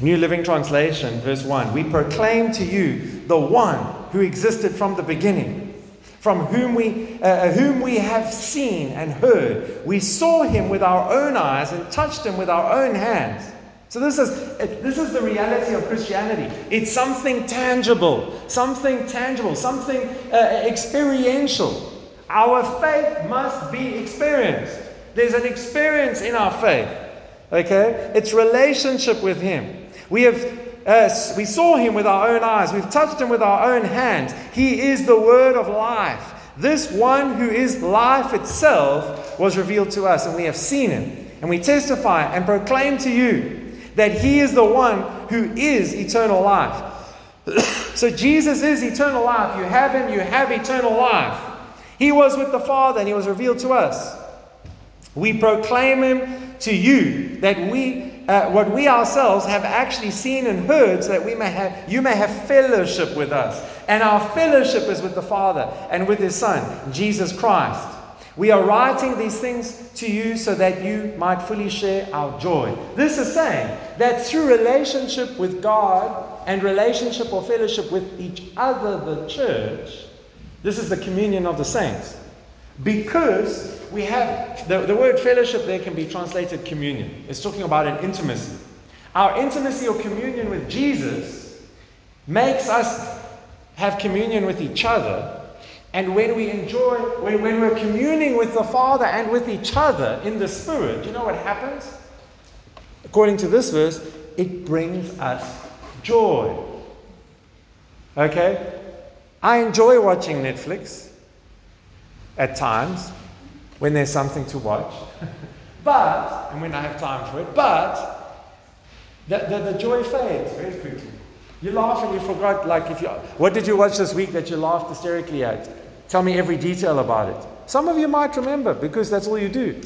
New Living Translation, verse 1 We proclaim to you the one who existed from the beginning, from whom we, uh, uh, whom we have seen and heard. We saw him with our own eyes and touched him with our own hands. So, this is, this is the reality of Christianity. It's something tangible, something tangible, something uh, experiential. Our faith must be experienced. There's an experience in our faith. Okay? It's relationship with Him. We have uh, we saw him with our own eyes. We've touched him with our own hands. He is the word of life. This one who is life itself was revealed to us, and we have seen him. And we testify and proclaim to you that he is the one who is eternal life. [COUGHS] so Jesus is eternal life. You have him, you have eternal life. He was with the Father, and he was revealed to us. We proclaim him to you that we uh, what we ourselves have actually seen and heard so that we may have, you may have fellowship with us. And our fellowship is with the Father and with His Son, Jesus Christ. We are writing these things to you so that you might fully share our joy. This is saying that through relationship with God and relationship or fellowship with each other, the church, this is the communion of the saints. Because we have the, the word fellowship there can be translated communion. It's talking about an intimacy. Our intimacy or communion with Jesus makes us have communion with each other. And when we enjoy, when, when we're communing with the Father and with each other in the Spirit, you know what happens? According to this verse, it brings us joy. Okay? I enjoy watching Netflix at times when there's something to watch. [LAUGHS] but, and when I have time for it, but the, the, the joy fades very quickly. You laugh and you forgot, like, if you, what did you watch this week that you laughed hysterically at? Tell me every detail about it. Some of you might remember because that's all you do.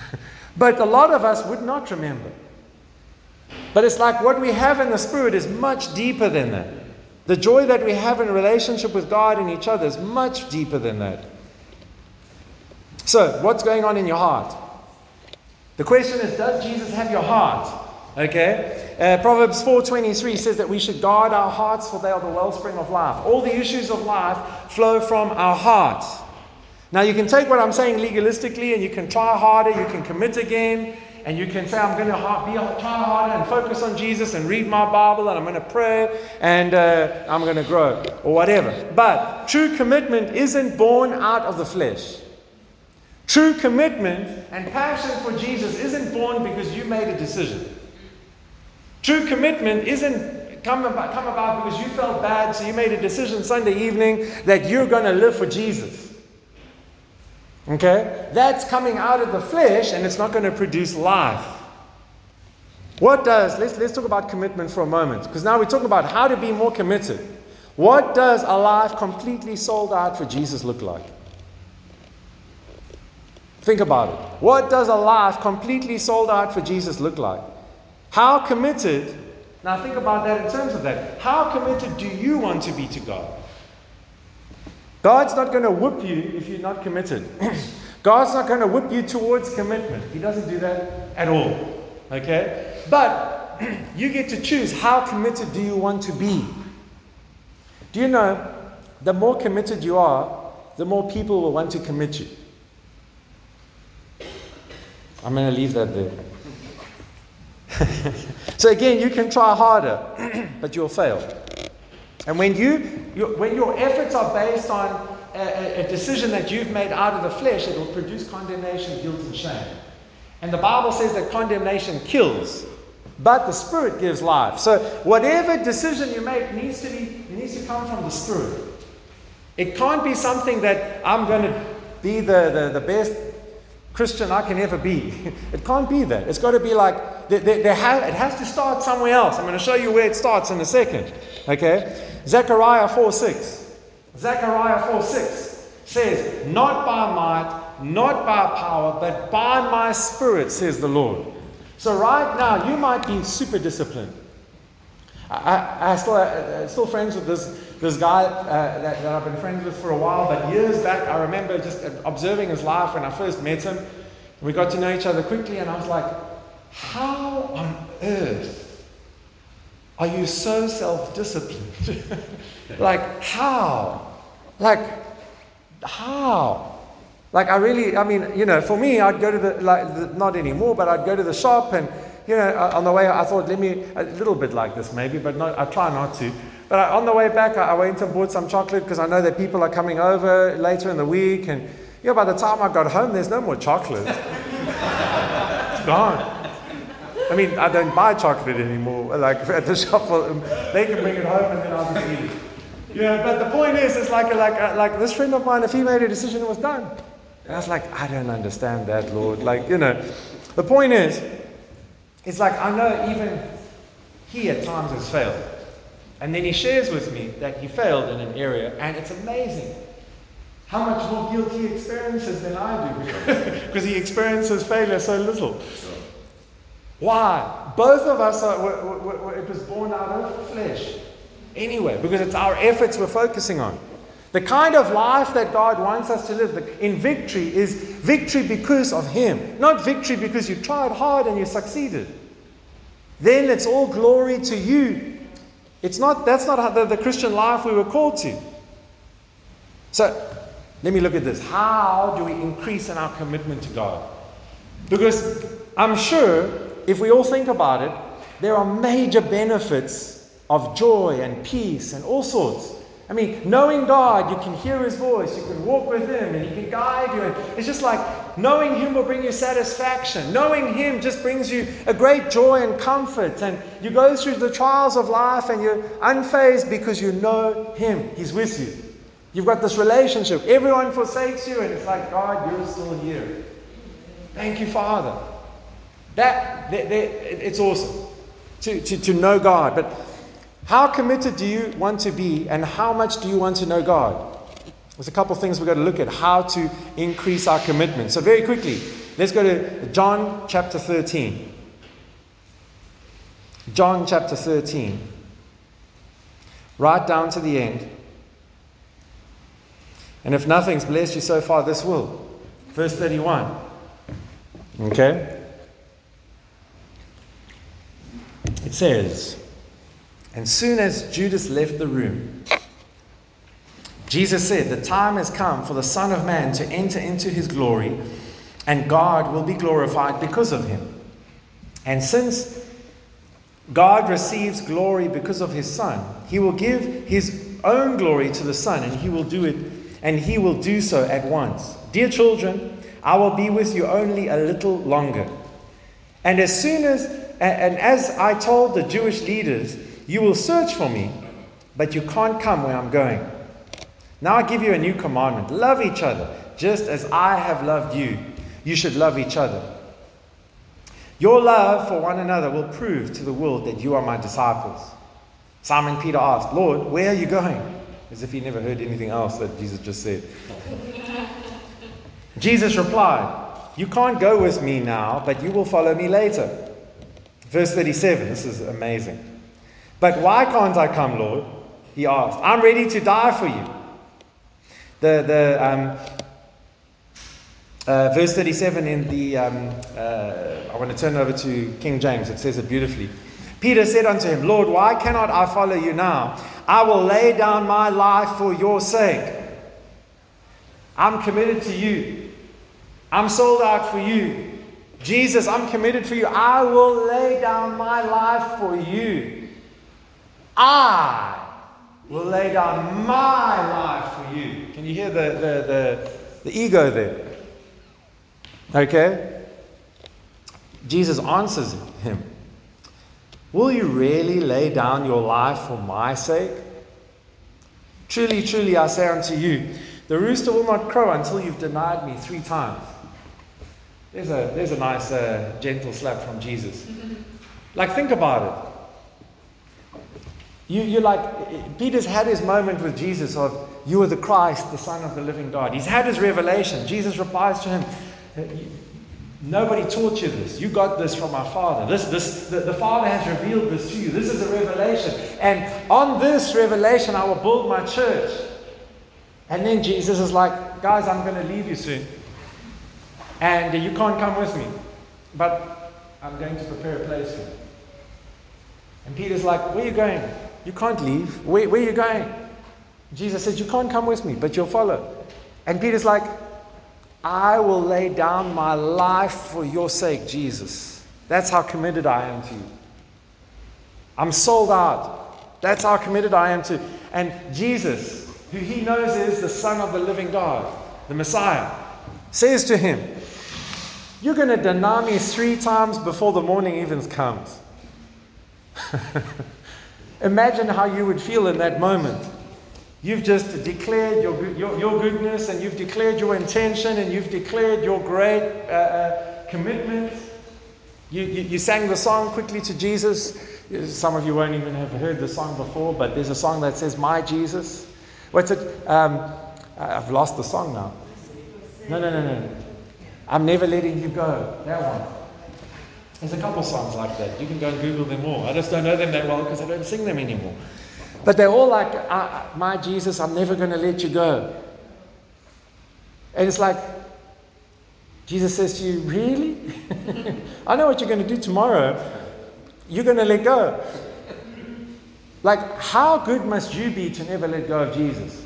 [LAUGHS] but a lot of us would not remember. But it's like what we have in the Spirit is much deeper than that. The joy that we have in relationship with God and each other is much deeper than that. So, what's going on in your heart? The question is, does Jesus have your heart? Okay? Uh, Proverbs 4.23 says that we should guard our hearts for they are the wellspring of life. All the issues of life flow from our hearts. Now, you can take what I'm saying legalistically and you can try harder, you can commit again, and you can say, I'm going to be, try harder and focus on Jesus and read my Bible and I'm going to pray and uh, I'm going to grow or whatever. But true commitment isn't born out of the flesh. True commitment and passion for Jesus isn't born because you made a decision. True commitment isn't come about, come about because you felt bad, so you made a decision Sunday evening that you're going to live for Jesus. Okay? That's coming out of the flesh and it's not going to produce life. What does, let's, let's talk about commitment for a moment, because now we're talking about how to be more committed. What does a life completely sold out for Jesus look like? Think about it. What does a life completely sold out for Jesus look like? How committed, now think about that in terms of that. How committed do you want to be to God? God's not going to whip you if you're not committed. [CLEARS THROAT] God's not going to whip you towards commitment. He doesn't do that at all. Okay? But [CLEARS THROAT] you get to choose how committed do you want to be. Do you know the more committed you are, the more people will want to commit you. I'm going to leave that there. [LAUGHS] so again, you can try harder, [CLEARS THROAT] but you'll fail. And when you, when your efforts are based on a, a, decision that you've made out of the flesh, it will produce condemnation, guilt, and shame. And the Bible says that condemnation kills, but the Spirit gives life. So whatever decision you make needs to be needs to come from the Spirit. It can't be something that I'm going to be the, the, the best Christian I can ever be. [LAUGHS] It can't be that. It's got to be like, it has to start somewhere else. I'm going to show you where it starts in a second. Okay? Zechariah 4 6. Zechariah 4 6 says, Not by might, not by power, but by my spirit, says the Lord. So right now, you might be super disciplined. I, I still, I'm still friends with this, this guy uh, that, that, I've been friends with for a while, but years back, I remember just observing his life when I first met him. We got to know each other quickly, and I was like, how on earth Are you so self disciplined? [LAUGHS] like, how? Like, how? Like, I really, I mean, you know, for me, I'd go to the, like, the, not anymore, but I'd go to the shop and, you know, uh, on the way, I thought, let me, a little bit like this maybe, but not, I try not to. But I, on the way back, I, I went and bought some chocolate because I know that people are coming over later in the week. And, you know, by the time I got home, there's no more chocolate. [LAUGHS] it's gone. I mean, I don't buy chocolate anymore. Like [LAUGHS] at the shop, um, they can bring it home and then I'll just eat it. Yeah, but the point is, it's like, like, uh, like this friend of mine, if he made a decision, it was done. And I was like, I don't understand that, Lord. Like, you know, the point is, it's like I know even he at times has failed. And then he shares with me that he failed in an area, and it's amazing how much more guilt he experiences than I do because [LAUGHS] he experiences failure so little. Why? Both of us are, we're, we're, we're, it was born out of flesh. Anyway, because it's our efforts we're focusing on. The kind of life that God wants us to live in victory is victory because of Him, not victory because you tried hard and you succeeded. Then it's all glory to you. It's not, that's not the, the Christian life we were called to. So, let me look at this. How do we increase in our commitment to God? Because I'm sure if we all think about it, there are major benefits of joy and peace and all sorts. I mean, knowing God, you can hear His voice, you can walk with Him, and He can guide you. And it's just like knowing Him will bring you satisfaction. Knowing Him just brings you a great joy and comfort. And you go through the trials of life and you're unfazed because you know Him. He's with you. You've got this relationship. Everyone forsakes you, and it's like, God, you're still here. Thank you, Father. That, that, that it's awesome to, to, to know God. But how committed do you want to be, and how much do you want to know God? There's a couple things we've got to look at how to increase our commitment. So, very quickly, let's go to John chapter 13. John chapter 13. Right down to the end. And if nothing's blessed you so far, this will. Verse 31. Okay? It says, And soon as Judas left the room, Jesus said, The time has come for the Son of Man to enter into his glory, and God will be glorified because of him. And since God receives glory because of his Son, he will give his own glory to the Son, and he will do it, and he will do so at once. Dear children, I will be with you only a little longer. And as soon as and, as I told the Jewish leaders, you will search for me, but you can't come where I'm going. Now I give you a new commandment love each other, just as I have loved you. You should love each other. Your love for one another will prove to the world that you are my disciples. Simon Peter asked, Lord, where are you going? As if he never heard anything else that Jesus just said. [LAUGHS] Jesus replied, You can't go with me now, but you will follow me later. Verse 37, this is amazing. But why can't I come, Lord? He asked. I'm ready to die for you. The, the, um, uh, verse 37 in the, um, uh, I want to turn over to King James, it says it beautifully. Peter said unto him, Lord, why cannot I follow you now? I will lay down my life for your sake. I'm committed to you. I'm sold out for you. Jesus, I'm committed for you. I will lay down my life for you. I will lay down my life for you. Can you hear the, the, the, the ego there? Okay? Jesus answers him Will you really lay down your life for my sake? Truly, truly, I say unto you, the rooster will not crow until you've denied me three times. There's a, there's a nice, uh, gentle slap from Jesus. like, think about it. You, you're like, Peter's had his moment with Jesus of, You are the Christ, the Son of the living God. He's had his revelation. Jesus replies to him, Nobody taught you this. You got this from our Father. This, this, the, the Father has revealed this to you. This is a revelation. And on this revelation, I will build my church. And then Jesus is like, Guys, I'm going to leave you soon and you can't come with me, but I'm going to prepare a place for you. And Peter's like, Where are you going? You can't leave. Where, where are you going? Jesus says, You can't come with me, but you'll follow. And Peter's like, I will lay down my life for your sake, Jesus. That's how committed I am to you. I'm sold out. That's how committed I am to. And Jesus, who he knows is the Son of the living God, the Messiah, says to him, You're going to deny me three times before the morning even comes. [LAUGHS] Imagine how you would feel in that moment. You've just declared your, your, your, goodness and you've declared your intention and you've declared your great uh, uh, commitment. You, you, you, sang the song quickly to Jesus. Some of you won't even have heard the song before, but there's a song that says, My Jesus. What's it? Um, I've lost the song now. No, no, no, no. I'm never letting you go. That one. There's a couple songs like that. You can go and Google them all. I just don't know them that well because I don't sing them anymore. But they're all like, My Jesus, I'm never going to let you go. And it's like, Jesus says to you, Really? [LAUGHS] I know what you're going to do tomorrow. You're going to let go. Like, how good must you be to never let go of Jesus?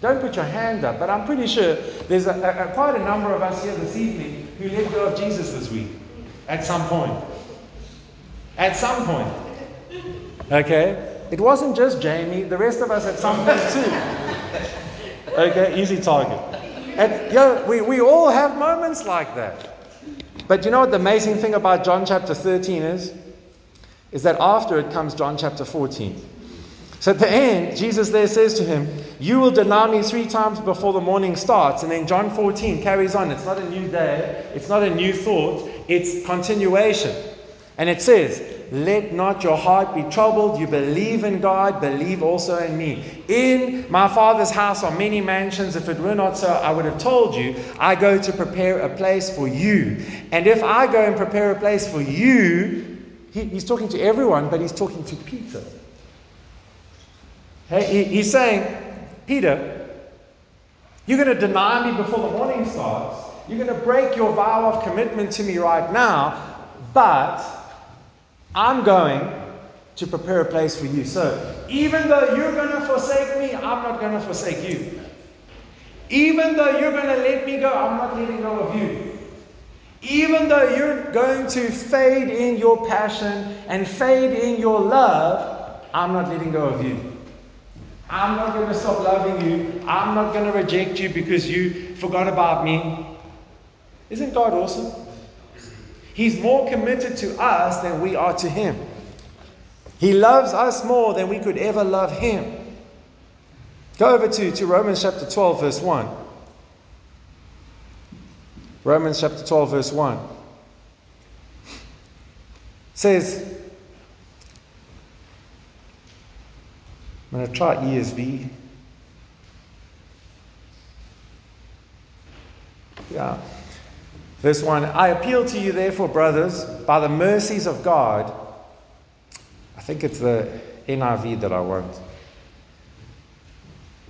Don't put your hand up, but I'm pretty sure there's a, a, quite a number of us here this evening who let go of Jesus this week at some point. At some point. Okay? It wasn't just Jamie, the rest of us at some point too. Okay, easy target. And yeah, we, we all have moments like that. But you know what the amazing thing about John chapter 13 is? Is that after it comes John chapter 14. So at the end, Jesus there says to him, You will deny me three times before the morning starts. And then John 14 carries on. It's not a new day, it's not a new thought, it's continuation. And it says, let not your heart be troubled. You believe in God, believe also in me. In my Father's house are many mansions. If it were not so, I would have told you. I go to prepare a place for you. And if I go and prepare a place for you, he, he's talking to everyone, but he's talking to Peter. Hey, he, he's saying, Peter, you're going to deny me before the morning starts. You're going to break your vow of commitment to me right now, but I'm going to prepare a place for you. So, even though you're going to forsake me, I'm not going to forsake you. Even though you're going to let me go, I'm not letting go of you. Even though you're going to fade in your passion and fade in your love, I'm not letting go of you. I'm not going to stop loving you. I'm not going to reject you because you forgot about me. Isn't God awesome? He's more committed to us than we are to Him. He loves us more than we could ever love Him. Go over to, to Romans chapter 12, verse 1. Romans chapter 12, verse 1 says, I'm going to try ESV. Yeah. Verse 1 I appeal to you, therefore, brothers, by the mercies of God. I think it's the NIV that I want.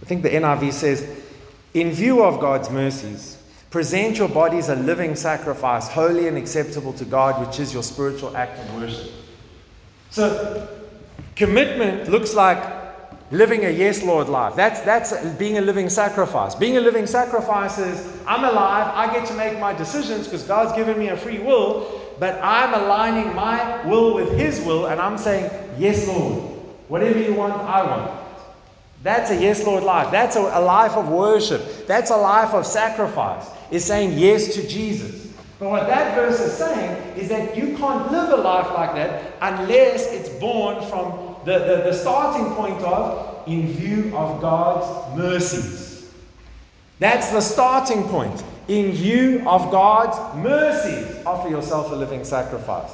I think the NIV says, In view of God's mercies, present your bodies a living sacrifice, holy and acceptable to God, which is your spiritual act of worship. So, commitment looks like living a yes, Lord life. That's, that's being a living sacrifice. Being a living sacrifice is I'm alive, I get to make my decisions because God's given me a free will, but I'm aligning my will with His will, and I'm saying, Yes, Lord. Whatever you want, I want. That's a yes, Lord life. That's a, a life of worship. That's a life of sacrifice. Is saying yes to Jesus. But what that verse is saying is that you can't live a life like that unless it's born from the, the, the starting point of in view of God's mercies. That's the starting point. In view of God's mercies, offer yourself a living sacrifice.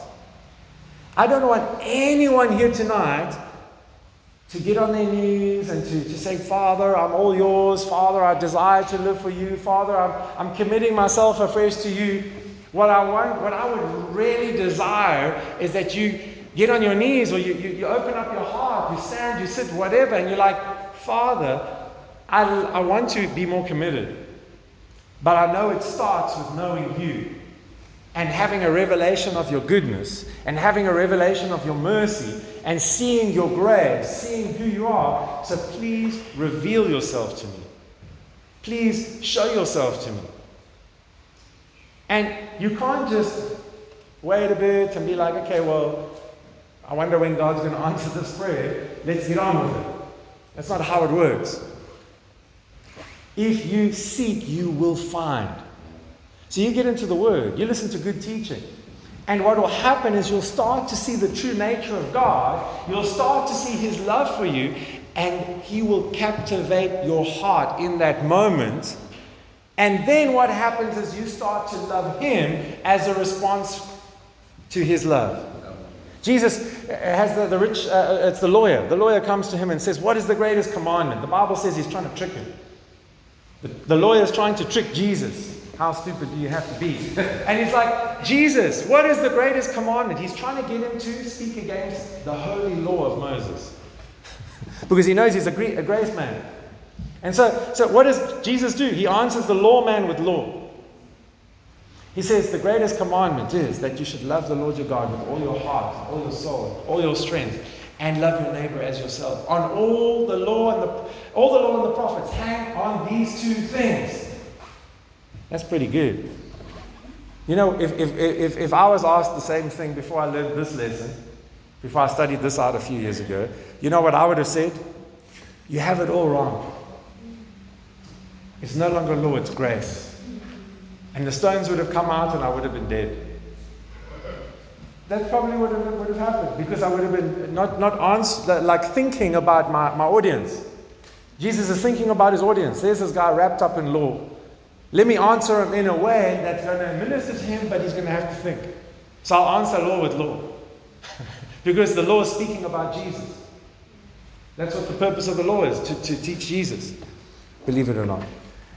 I don't want anyone here tonight to get on their knees and to, to say, Father, I'm all yours. Father, I desire to live for you. Father, I'm, I'm committing myself afresh to you. What I want, what I would really desire is that you get on your knees or you, you, you open up your heart, you stand, you sit, whatever, and you're like, Father, I, I want to be more committed. But I know it starts with knowing you. and having a revelation of your goodness and having a revelation of your mercy and seeing your grace, seeing who you are. So please reveal yourself to me. Please show yourself to me. And you can't just wait a bit and be like, okay, well, I wonder when God's going to answer this prayer. Let's get on with it. That's not how it works. If you seek, you will find. So you get into the Word, you listen to good teaching. And what will happen is you'll start to see the true nature of God. You'll start to see His love for you, and He will captivate your heart in that moment. And then what happens is you start to love Him as a response to His love. Jesus has the, the rich, uh, uh, it's the lawyer. The lawyer comes to him and says, What is the greatest commandment? The Bible says he's trying to trick him. The, the lawyer is trying to trick Jesus. How stupid do you have to be? [LAUGHS] and he's like, Jesus, what is the greatest commandment? He's trying to get him to speak against the holy law of Moses. [LAUGHS] because he knows he's a, a grace man. And so, so what does Jesus do? He answers the lawman with law. He says the greatest commandment is that you should love the Lord your God with all your heart, all your soul, all your strength, and love your neighbor as yourself. On all the law and the all the law and the prophets hang on these two things. That's pretty good. You know, if, if, if, if I was asked the same thing before I learned this lesson, before I studied this out a few years ago, you know what I would have said? You have it all wrong. It's no longer law, it's grace. And the stones would have come out and I would have been dead. That probably would have, would have happened because I would have been not, not like thinking about my, my audience. Jesus is thinking about his audience. There's this guy wrapped up in law. Let me answer him in a way that's going to minister to him, but he's going to have to think. So I'll answer law with law. [LAUGHS] because the law is speaking about Jesus. That's what the purpose of the law is to, to teach Jesus, believe it or not.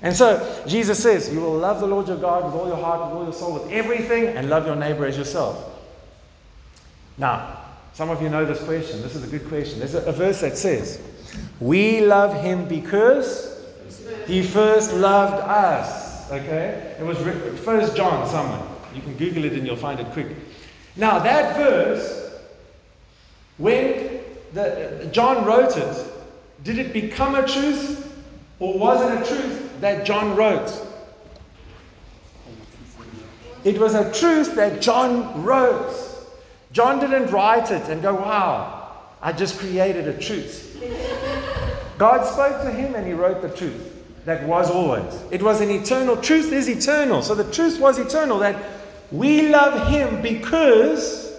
And so Jesus says, You will love the Lord your God with all your heart, with all your soul, with everything, and love your neighbor as yourself. Now, some of you know this question. This is a good question. There's a, a verse that says, We love him because he first loved us. Okay? It was First John somewhere. You can Google it and you'll find it quick. Now that verse, when the, John wrote it, did it become a truth or was it a truth that John wrote? It was a truth that John wrote. John didn't write it and go, wow, I just created a truth. God spoke to him and he wrote the truth that was always. It was an eternal. Truth is eternal. So the truth was eternal that we love him because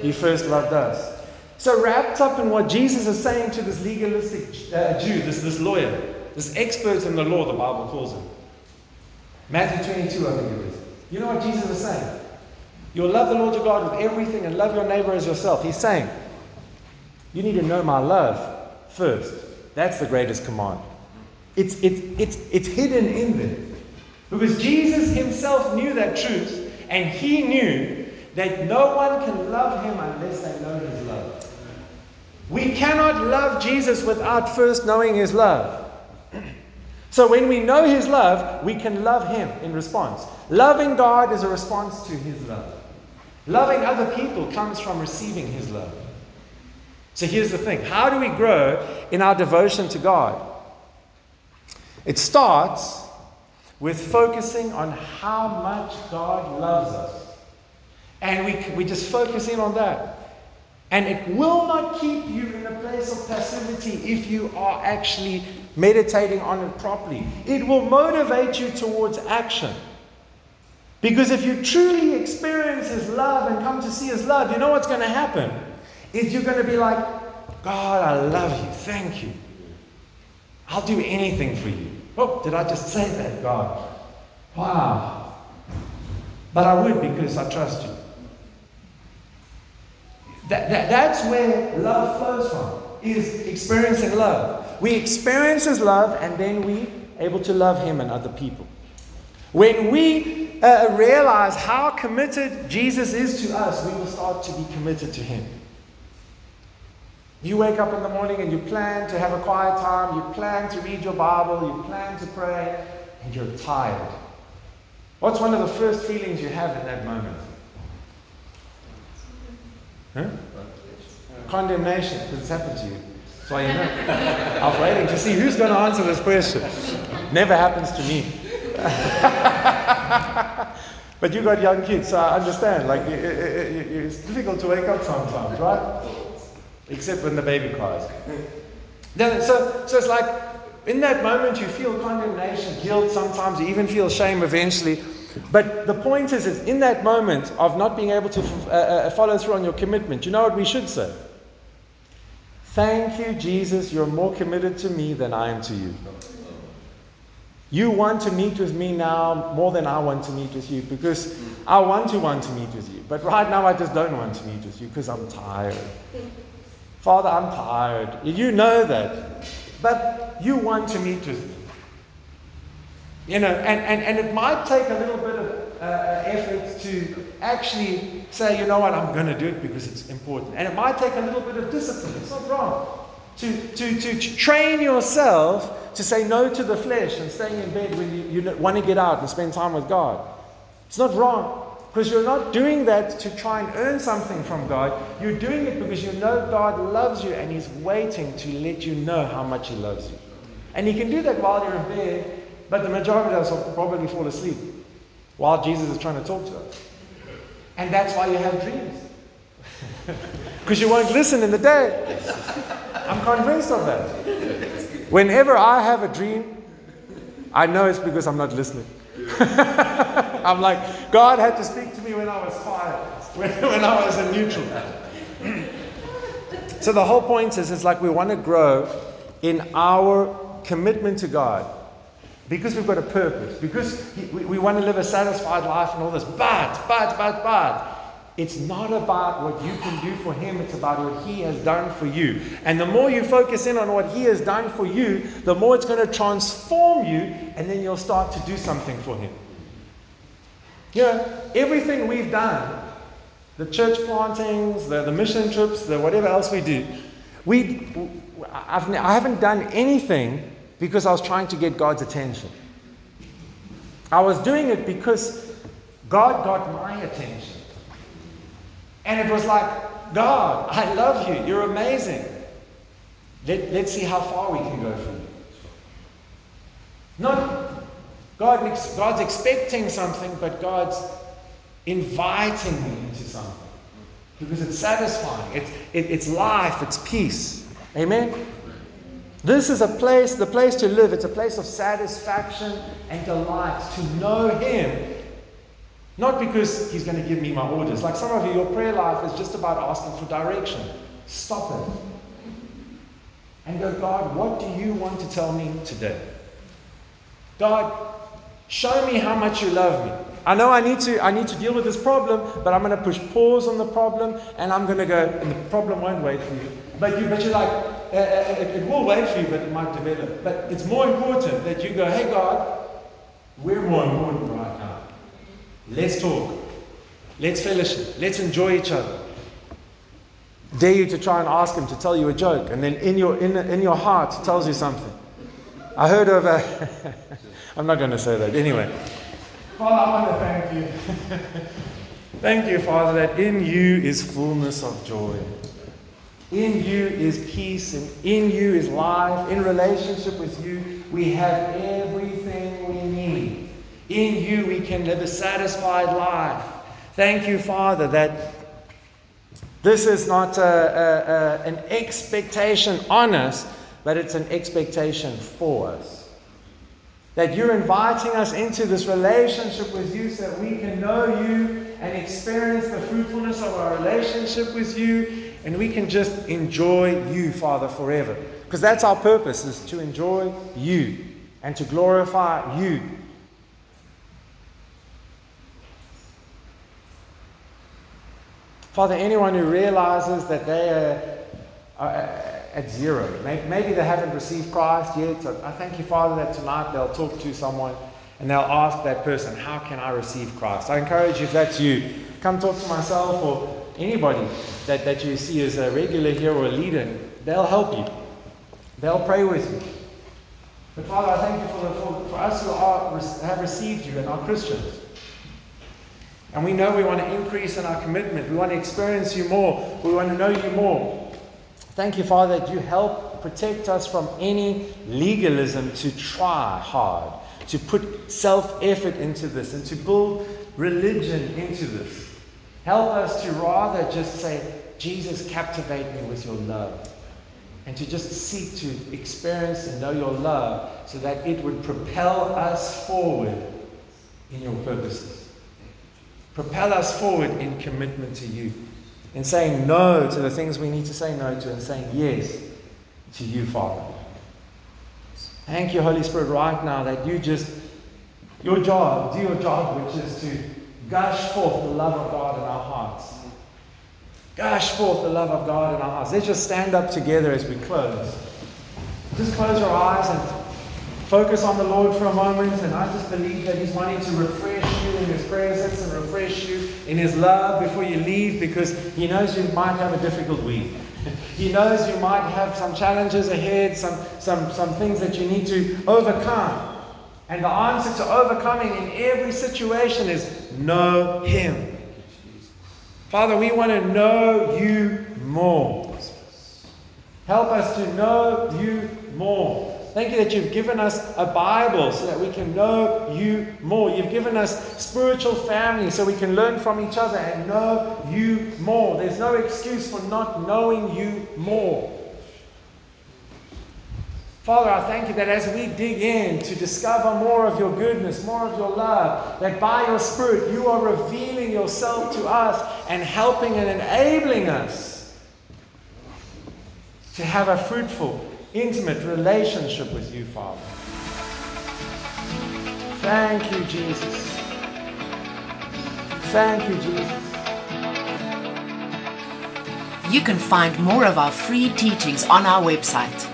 he first loved us. So wrapped up in what Jesus is saying to this legalistic uh, Jew, this, this lawyer, this expert in the law, the Bible calls him. Matthew 22, I think it is. You know what Jesus is saying? You'll love the Lord your God with everything and love your neighbor as yourself. He's saying, you need to know my love first. That's the greatest command. It's, it's, it's, it's hidden in there. Because Jesus himself knew that truth, and he knew that no one can love him unless they know his love. We cannot love Jesus without first knowing his love. So when we know his love, we can love him in response. Loving God is a response to his love. Loving other people comes from receiving his love. So here's the thing how do we grow in our devotion to God? It starts with focusing on how much God loves us. And we, we just focus in on that. And it will not keep you in a place of passivity if you are actually meditating on it properly. It will motivate you towards action. Because if you truly experience His love and come to see His love, you know what's going to happen? Is you're going to be like, God, I love you. Thank you. I'll do anything for you. Oh, did I just say that, God? Wow. But I would because I trust you. That, that, that's where love flows from, is experiencing love. We experience His love and then we able to love Him and other people. When we uh, realize how committed Jesus is to us, we will start to be committed to Him. You wake up in the morning and you plan to have a quiet time, you plan to read your Bible, you plan to pray, and you're tired. What's one of the first feelings you have in that moment? Huh? Condemnation, because it's happened to you. Why you know. I was waiting to see who's going to answer this question. Never happens to me. [LAUGHS] but you got young kids, so I understand. Like, it's difficult to wake up sometimes, right? Except when the baby cries. Then, so, so it's like, in that moment, you feel condemnation, guilt sometimes, you even feel shame eventually. But the point is, is in that moment of not being able to uh, uh, follow through on your commitment, you know what we should say? Thank you, Jesus, you're more committed to me than I am to you. You want to meet with me now more than I want to meet with you because I want to want to meet with you. But right now, I just don't want to meet with you because I'm tired. Father, I'm tired. You know that. But you want to meet with me. You know, and, and, and it might take a little bit of uh, effort to actually say, you know what, I'm going to do it because it's important. And it might take a little bit of discipline. It's not wrong. To, to, to, to train yourself to say no to the flesh and staying in bed when you, you want to get out and spend time with God. It's not wrong. Because you're not doing that to try and earn something from God. You're doing it because you know God loves you and He's waiting to let you know how much He loves you. And He can do that while you're in bed but the majority of us will probably fall asleep while Jesus is trying to talk to us. And that's why you have dreams. [LAUGHS] Because you won't listen in the day. I'm convinced of that. Whenever I have a dream, I know it's because I'm not listening. [LAUGHS] I'm like, God had to speak to me when I was five, [LAUGHS] when, when I was in neutral. so the whole point is, it's like we want to grow in our commitment to God because we've got a purpose, because we, we want to live a satisfied life and all this. But, but, but, but, it's not about what you can do for Him, it's about what He has done for you. And the more you focus in on what He has done for you, the more it's going to transform you, and then you'll start to do something for Him. You know, everything we've done, the church plantings, the, the mission trips, the whatever else we do, we, I've, I haven't done anything because I was trying to get God's attention. I was doing it because God got my attention. And it was like, God, I love you. You're amazing. Let, let's see how far we can go from you. Not God, God's expecting something, but God's inviting me into something. Because it's satisfying, it's, it, it's life, it's peace. Amen? This is a place, the place to live. It's a place of satisfaction and delight to know Him. Not because He's going to give me my orders. Like some of you, your prayer life is just about asking for direction. Stop it. And go, God, what do you want to tell me today? God, show me how much you love me. I know I need to I need to deal with this problem, but I'm going to push pause on the problem and I'm going to go and the problem won't wait for you. But you but you're like uh, uh, it, it will wait for you, but it might develop. But it's more important that you go, hey, God, we're more important right now. Let's talk. Let's fellowship. Let's enjoy each other. Dare you to try and ask him to tell you a joke, and then in your, in, in your heart tells you something. I heard of a. [LAUGHS] I'm not going to say that. Anyway. Father, I want to thank you. [LAUGHS] thank you, Father, that in you is fullness of joy. In you is peace, and in you is life. In relationship with you, we have everything we need. In you, we can live a satisfied life. Thank you, Father, that this is not a, a, a, an expectation on us, but it's an expectation for us. That you're inviting us into this relationship with you so that we can know you and experience the fruitfulness of our relationship with you and we can just enjoy you, Father, forever. Because that's our purpose, is to enjoy you and to glorify you. Father, anyone who realizes that they are, uh, at zero, maybe they haven't received Christ yet, so I thank you, Father, that tonight they'll talk to someone and they'll ask that person, How can I receive Christ? I encourage you, if that's you, come talk to myself or anybody that, that you see as a regular here or a leader, they'll help you. They'll pray with you. But Father, I thank you for, for, for us who are, have received you and are Christians. And we know we want to increase in our commitment. We want to experience you more. We want to know you more. Thank you, Father, that you help protect us from any legalism to try hard, to put self effort into this, and to build religion into this. Help us to rather just say, Jesus, captivate me with your love. And to just seek to experience and know your love so that it would propel us forward in your purposes. Propel us forward in commitment to you. In saying no to the things we need to say no to and saying yes to you, Father. Thank you, Holy Spirit, right now that you just, your job, do your job, which is to gush forth the love of God in our hearts Gush forth the love of God in our hearts. Let's just stand up together as we close. Just close your eyes and focus on the Lord for a moment. And I just believe that He's wanting to refresh you in His presence and refresh you in His love before you leave because He knows you might have a difficult week. [LAUGHS] He knows you might have some challenges ahead, some, some, some things that you need to overcome. And the answer to overcoming in every situation is know Him. Father, we want to know you more. Help us to know you more. Thank you that you've given us a Bible so that we can know you more. You've given us spiritual family so we can learn from each other and know you more. There's no excuse for not knowing you more. Father, I thank you that as we dig in to discover more of your goodness, more of your love, that by your Spirit you are revealing yourself to us and helping and enabling us to have a fruitful, intimate relationship with you, Father. Thank you, Jesus. Thank you, Jesus. You can find more of our free teachings on our website